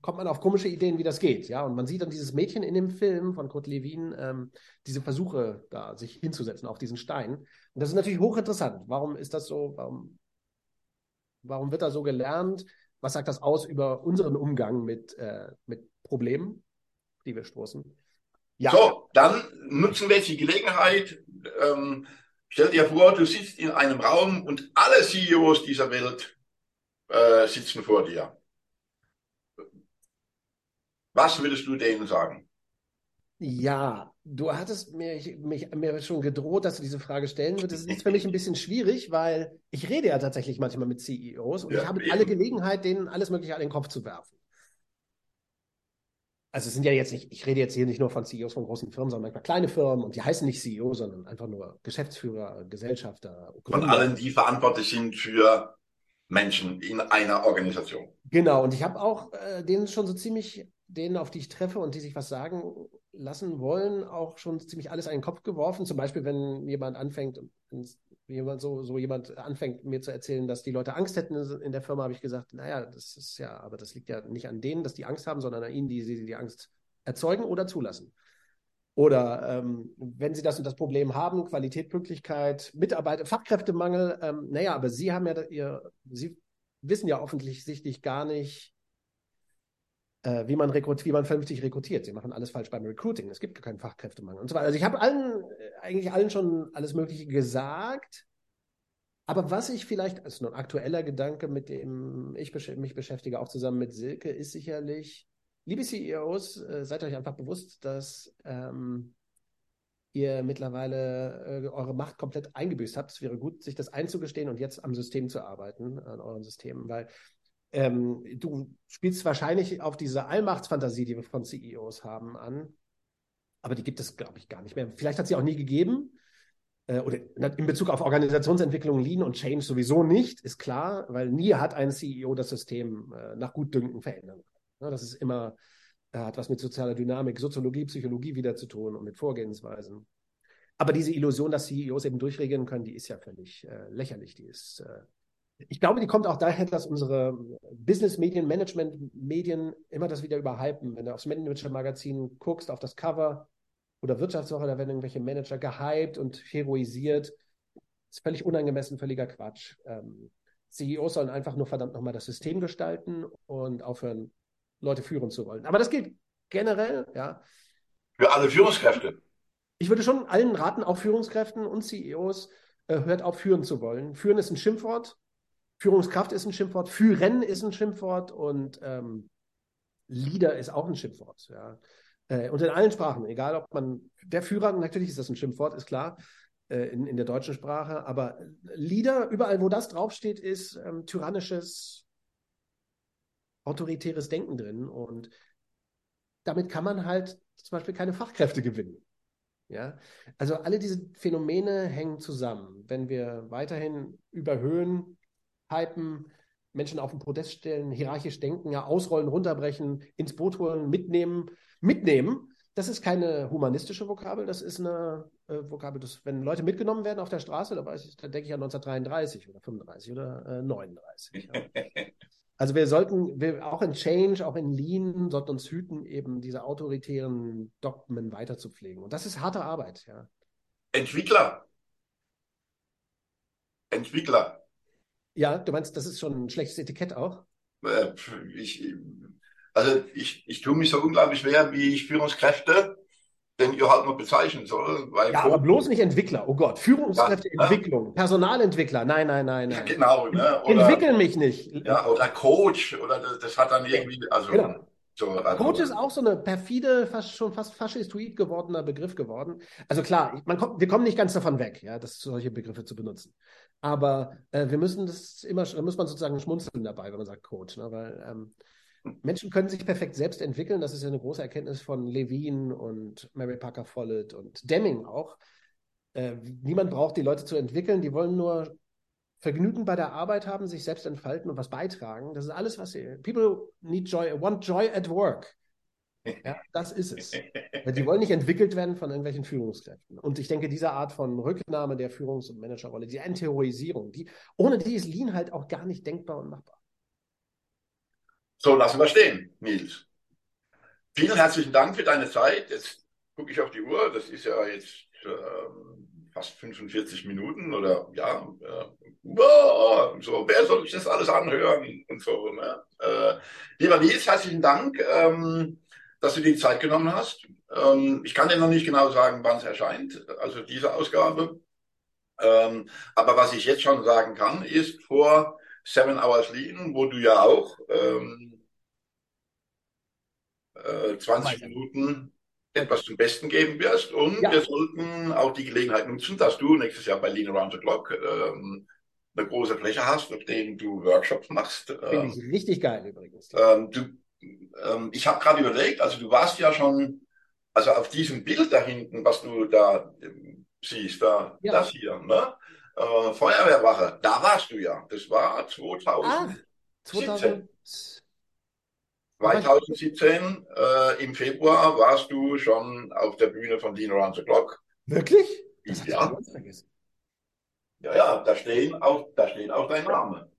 kommt man auf komische Ideen, wie das geht. Ja, und man sieht dann dieses Mädchen in dem Film von Kurt Lewin, ähm, diese Versuche, da sich hinzusetzen auf diesen Stein. Und das ist natürlich hochinteressant. Warum ist das so? Warum, warum wird da so gelernt? Was sagt das aus über unseren Umgang mit, äh, mit Problemen, die wir stoßen? Ja. So, dann nutzen wir jetzt die Gelegenheit. Ähm, stell dir vor, du sitzt in einem Raum und alle CEOs dieser Welt äh, sitzen vor dir. Was würdest du denen sagen? Ja, du hattest mir, mich, mir schon gedroht, dass du diese Frage stellen würdest. Das ist für mich ein bisschen schwierig, weil ich rede ja tatsächlich manchmal mit CEOs und ja, ich habe eben. alle Gelegenheit, denen alles Mögliche an den Kopf zu werfen. Also es sind ja jetzt nicht, ich rede jetzt hier nicht nur von CEOs von großen Firmen, sondern manchmal kleine Firmen und die heißen nicht CEO, sondern einfach nur Geschäftsführer, Gesellschafter. Gründer. Von allen, die verantwortlich sind für Menschen in einer Organisation. Genau, und ich habe auch äh, denen schon so ziemlich, denen, auf die ich treffe und die sich was sagen lassen wollen, auch schon ziemlich alles an den Kopf geworfen. Zum Beispiel, wenn jemand anfängt, jemand so, so jemand anfängt, mir zu erzählen, dass die Leute Angst hätten in der Firma, habe ich gesagt, naja, das ist ja, aber das liegt ja nicht an denen, dass die Angst haben, sondern an ihnen, die sie die Angst erzeugen oder zulassen. Oder ähm, wenn Sie das und das Problem haben, Qualität, Pünktlichkeit, Mitarbeiter, Fachkräftemangel, ähm, naja, aber Sie haben ja ihr, Sie wissen ja offensichtlich gar nicht, äh, wie man rekrut, wie man vernünftig rekrutiert. Sie machen alles falsch beim Recruiting. Es gibt keinen Fachkräftemangel und so weiter. Also ich habe allen, eigentlich allen schon alles Mögliche gesagt. Aber was ich vielleicht, also ein aktueller Gedanke, mit dem ich mich beschäftige, auch zusammen mit Silke, ist sicherlich, liebe CEOs, äh, seid euch einfach bewusst, dass ähm, ihr mittlerweile äh, eure Macht komplett eingebüßt habt. Es wäre gut, sich das einzugestehen und jetzt am System zu arbeiten, an euren Systemen, weil ähm, du spielst wahrscheinlich auf diese Allmachtsfantasie, die wir von CEOs haben, an. Aber die gibt es, glaube ich, gar nicht mehr. Vielleicht hat sie auch nie gegeben. Äh, oder in Bezug auf Organisationsentwicklung, Lean und Change sowieso nicht, ist klar, weil nie hat ein CEO das System äh, nach Gutdünken verändern können. das ist immer, äh, hat was mit sozialer Dynamik, Soziologie, Psychologie wieder zu tun und mit Vorgehensweisen. Aber diese Illusion, dass CEOs eben durchregeln können, die ist ja völlig äh, lächerlich. Die ist ich glaube, die kommt auch daher, dass unsere Business-Medien, Management-Medien immer das wieder überhypen. Wenn du aufs Manager-Magazin guckst, auf das Cover oder Wirtschaftswoche, da werden irgendwelche Manager gehypt und heroisiert. Das ist völlig unangemessen, völliger Quatsch. Ähm, CEOs sollen einfach nur verdammt nochmal das System gestalten und aufhören, Leute führen zu wollen. Aber das gilt generell, ja. Für alle Führungskräfte. Ich würde schon allen raten, auch Führungskräften und CEOs, äh, hört auf, führen zu wollen. Führen ist ein Schimpfwort. Führungskraft ist ein Schimpfwort, Führen ist ein Schimpfwort und ähm, Leader ist auch ein Schimpfwort. Ja. Äh, und in allen Sprachen, egal ob man, der Führer, natürlich ist das ein Schimpfwort, ist klar, äh, in, in der deutschen Sprache, aber Leader, überall wo das draufsteht, ist ähm, tyrannisches, autoritäres Denken drin und damit kann man halt zum Beispiel keine Fachkräfte gewinnen. Ja, also alle diese Phänomene hängen zusammen. Wenn wir weiterhin überhöhen, hypen, Menschen auf den Podest stellen, hierarchisch denken, ja, ausrollen, runterbrechen, ins Boot holen, mitnehmen, mitnehmen. Das ist keine humanistische Vokabel, das ist eine äh, Vokabel, das, wenn Leute mitgenommen werden auf der Straße, da, ich, da denke ich an 1933 oder 35 oder äh, 39. Ja. [LAUGHS] Also wir sollten, wir, auch in Change, auch in Lean, sollten uns hüten, eben diese autoritären Dogmen weiterzupflegen. Und das ist harte Arbeit, ja. Entwickler. Entwickler. Ja, du meinst, das ist schon ein schlechtes Etikett auch? Äh, ich, also ich, ich tue mich so unglaublich schwer, wie ich Führungskräfte denn ihr halt noch bezeichnen soll. Ja, aber bloß nicht Entwickler. Oh Gott, Führungskräfteentwicklung, ja, Personalentwickler. Nein, nein, nein, nein. Ja, genau. Ne? Oder, Entwickeln mich nicht. Ja, oder Coach. Oder das, das hat dann irgendwie, also. Genau. So, also, Coach ist auch so eine perfide, fast schon fast faschistoid gewordener Begriff geworden. Also klar, man kommt, wir kommen nicht ganz davon weg, ja, das solche Begriffe zu benutzen. Aber äh, wir müssen das immer, da muss man sozusagen schmunzeln dabei, wenn man sagt Coach, ne? weil ähm, Menschen können sich perfekt selbst entwickeln. Das ist ja eine große Erkenntnis von Levine und Mary Parker Follett und Deming auch. Äh, niemand braucht die Leute zu entwickeln. Die wollen nur Vergnügen bei der Arbeit haben, sich selbst entfalten und was beitragen. Das ist alles, was sie. People need joy, want joy at work. Ja, das ist es. [LAUGHS] Die wollen nicht entwickelt werden von irgendwelchen Führungskräften. Und ich denke, diese Art von Rücknahme der Führungs- und Managerrolle, die Entheorisierung, die, ohne die ist Lean halt auch gar nicht denkbar und machbar. So, lassen wir stehen, Nils. Vielen herzlichen Dank für deine Zeit. Jetzt gucke ich auf die Uhr. Das ist ja jetzt ähm, fast 45 Minuten oder ja. Äh, so, wer soll sich das alles anhören und so. Ne? Äh, lieber Nils, herzlichen Dank, ähm, dass du dir die Zeit genommen hast. Ähm, ich kann dir noch nicht genau sagen, wann es erscheint, also diese Ausgabe. Ähm, aber was ich jetzt schon sagen kann, ist vor Seven Hours Lean, wo du ja auch ähm, äh, 20 Minuten etwas zum Besten geben wirst. Und ja. wir sollten auch die Gelegenheit nutzen, dass du nächstes Jahr bei Lean Around the Clock ähm, eine große Fläche hast, auf denen du Workshops machst. Finde ähm, ich richtig geil übrigens. Ähm, du, ähm, ich habe gerade überlegt, also du warst ja schon, also auf diesem Bild da hinten, was du da ähm, siehst, da, ja. das hier, ne? Äh, Feuerwehrwache, da warst du ja. Das war 2017. Ah, 2000... 2017 äh, im Februar warst du schon auf der Bühne von Dino Around the Clock. Wirklich? Das ja. Ja, ja, da stehen auch, da steht auch dein Name.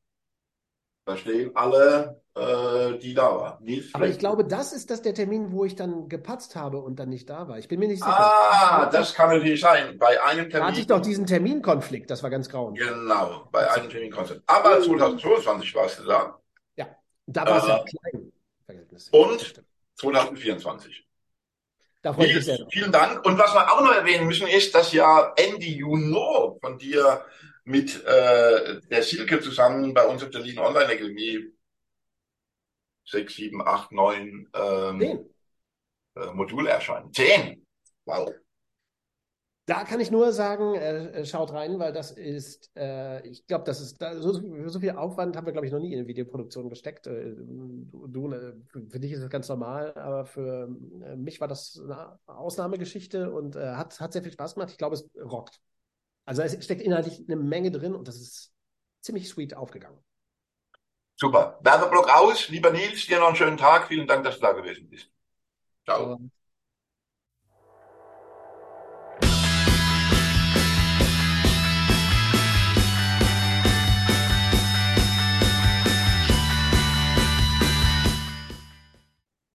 Da stehen alle, äh, die da waren. Aber ich glaube, das ist das der Termin, wo ich dann gepatzt habe und dann nicht da war. Ich bin mir nicht sicher. Ah, das kann natürlich sein. Bei einem Termin. Da hatte ich doch diesen Terminkonflikt, das war ganz grau. Genau, bei einem Terminkonflikt. Aber 2022 warst du da. Ja, da war es äh, ja klein. Und 2024. Da freue ich mich sehr. Vielen Dank. Und was wir auch noch erwähnen müssen, ist, dass ja Andy Juno von dir mit äh, der Silke zusammen bei uns auf der Lean Online Akademie 6, 7, 8, 9 ähm, äh, Module erscheinen. Zehn. Wow. Da kann ich nur sagen, äh, schaut rein, weil das ist, äh, ich glaube, das ist da, so, so, viel Aufwand haben wir, glaube ich, noch nie in eine Videoproduktion gesteckt. Äh, du, ne, für dich ist das ganz normal, aber für äh, mich war das eine Ausnahmegeschichte und äh, hat, hat sehr viel Spaß gemacht. Ich glaube, es rockt. Also es steckt inhaltlich eine Menge drin und das ist ziemlich sweet aufgegangen. Super. Werbeblock aus. Lieber Nils, dir noch einen schönen Tag. Vielen Dank, dass du da gewesen bist. Ciao. Ciao.